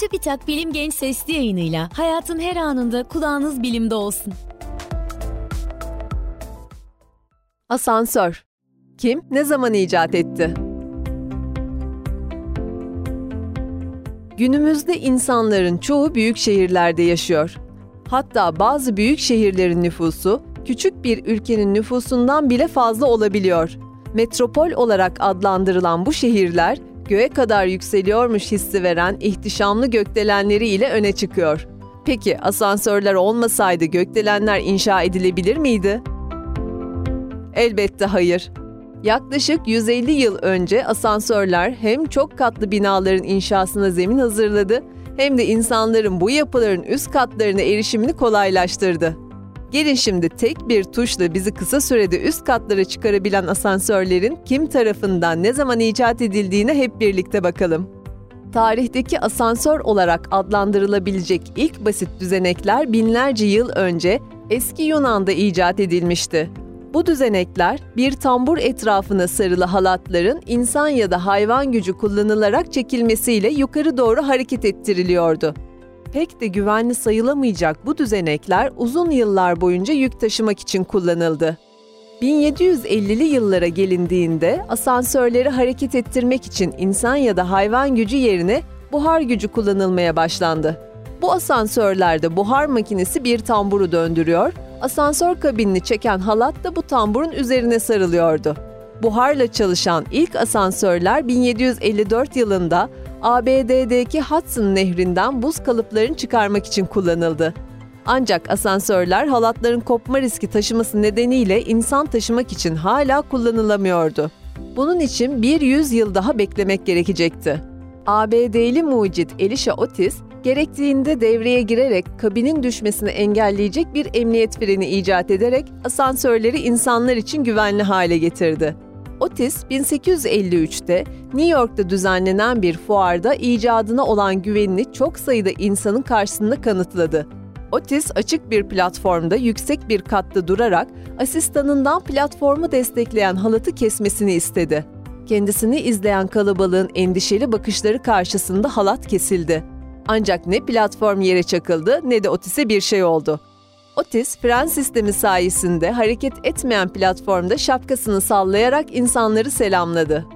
TÜBİTAK Bilim Genç Sesli yayınıyla hayatın her anında kulağınız bilimde olsun. Asansör. Kim, ne zaman icat etti? Günümüzde insanların çoğu büyük şehirlerde yaşıyor. Hatta bazı büyük şehirlerin nüfusu küçük bir ülkenin nüfusundan bile fazla olabiliyor. Metropol olarak adlandırılan bu şehirler göğe kadar yükseliyormuş hissi veren ihtişamlı gökdelenleri ile öne çıkıyor. Peki asansörler olmasaydı gökdelenler inşa edilebilir miydi? Elbette hayır. Yaklaşık 150 yıl önce asansörler hem çok katlı binaların inşasına zemin hazırladı hem de insanların bu yapıların üst katlarına erişimini kolaylaştırdı. Gelin şimdi tek bir tuşla bizi kısa sürede üst katlara çıkarabilen asansörlerin kim tarafından ne zaman icat edildiğine hep birlikte bakalım. Tarihteki asansör olarak adlandırılabilecek ilk basit düzenekler binlerce yıl önce eski Yunan'da icat edilmişti. Bu düzenekler bir tambur etrafına sarılı halatların insan ya da hayvan gücü kullanılarak çekilmesiyle yukarı doğru hareket ettiriliyordu pek de güvenli sayılamayacak bu düzenekler uzun yıllar boyunca yük taşımak için kullanıldı. 1750'li yıllara gelindiğinde asansörleri hareket ettirmek için insan ya da hayvan gücü yerine buhar gücü kullanılmaya başlandı. Bu asansörlerde buhar makinesi bir tamburu döndürüyor, asansör kabinini çeken halat da bu tamburun üzerine sarılıyordu. Buharla çalışan ilk asansörler 1754 yılında ABD'deki Hudson Nehri'nden buz kalıplarını çıkarmak için kullanıldı. Ancak asansörler halatların kopma riski taşıması nedeniyle insan taşımak için hala kullanılamıyordu. Bunun için bir yüzyıl daha beklemek gerekecekti. ABD'li mucit Elisha Otis, gerektiğinde devreye girerek kabinin düşmesini engelleyecek bir emniyet freni icat ederek asansörleri insanlar için güvenli hale getirdi. Otis 1853'te New York'ta düzenlenen bir fuarda icadına olan güvenini çok sayıda insanın karşısında kanıtladı. Otis açık bir platformda yüksek bir katta durarak asistanından platformu destekleyen halatı kesmesini istedi. Kendisini izleyen kalabalığın endişeli bakışları karşısında halat kesildi. Ancak ne platform yere çakıldı ne de Otis'e bir şey oldu. Otis, fren sistemi sayesinde hareket etmeyen platformda şapkasını sallayarak insanları selamladı.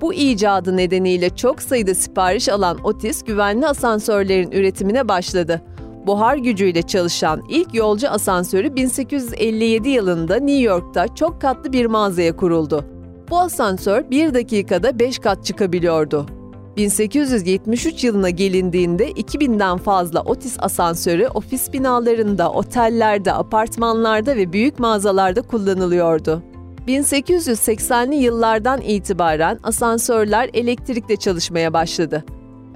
Bu icadı nedeniyle çok sayıda sipariş alan Otis, güvenli asansörlerin üretimine başladı. Buhar gücüyle çalışan ilk yolcu asansörü 1857 yılında New York'ta çok katlı bir mağazaya kuruldu. Bu asansör bir dakikada 5 kat çıkabiliyordu. 1873 yılına gelindiğinde 2000'den fazla Otis asansörü ofis binalarında, otellerde, apartmanlarda ve büyük mağazalarda kullanılıyordu. 1880'li yıllardan itibaren asansörler elektrikle çalışmaya başladı.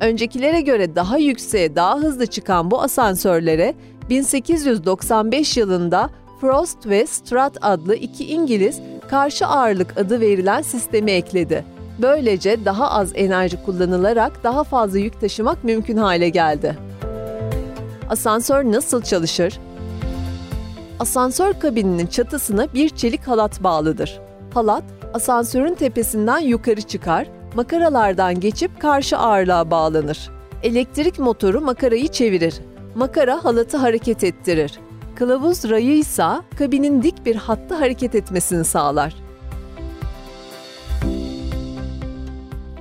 Öncekilere göre daha yükseğe, daha hızlı çıkan bu asansörlere 1895 yılında Frost ve Strat adlı iki İngiliz karşı ağırlık adı verilen sistemi ekledi. Böylece daha az enerji kullanılarak daha fazla yük taşımak mümkün hale geldi. Asansör nasıl çalışır? Asansör kabininin çatısına bir çelik halat bağlıdır. Halat, asansörün tepesinden yukarı çıkar, makaralardan geçip karşı ağırlığa bağlanır. Elektrik motoru makarayı çevirir. Makara halatı hareket ettirir. Kılavuz rayı ise kabinin dik bir hatta hareket etmesini sağlar.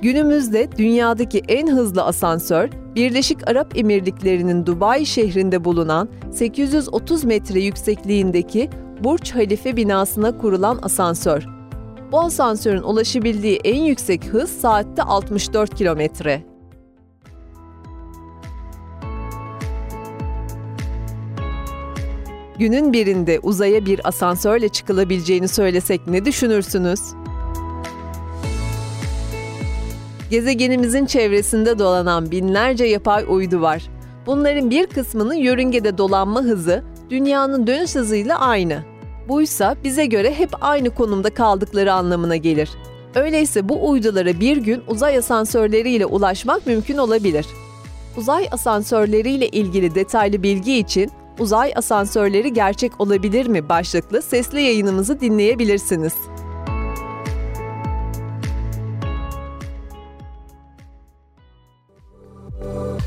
Günümüzde dünyadaki en hızlı asansör, Birleşik Arap Emirlikleri'nin Dubai şehrinde bulunan 830 metre yüksekliğindeki Burç Halife binasına kurulan asansör. Bu asansörün ulaşabildiği en yüksek hız saatte 64 kilometre. Günün birinde uzaya bir asansörle çıkılabileceğini söylesek ne düşünürsünüz? Gezegenimizin çevresinde dolanan binlerce yapay uydu var. Bunların bir kısmının yörüngede dolanma hızı dünyanın dönüş hızıyla aynı. Buysa bize göre hep aynı konumda kaldıkları anlamına gelir. Öyleyse bu uydulara bir gün uzay asansörleriyle ulaşmak mümkün olabilir. Uzay asansörleriyle ilgili detaylı bilgi için Uzay asansörleri gerçek olabilir mi başlıklı sesli yayınımızı dinleyebilirsiniz.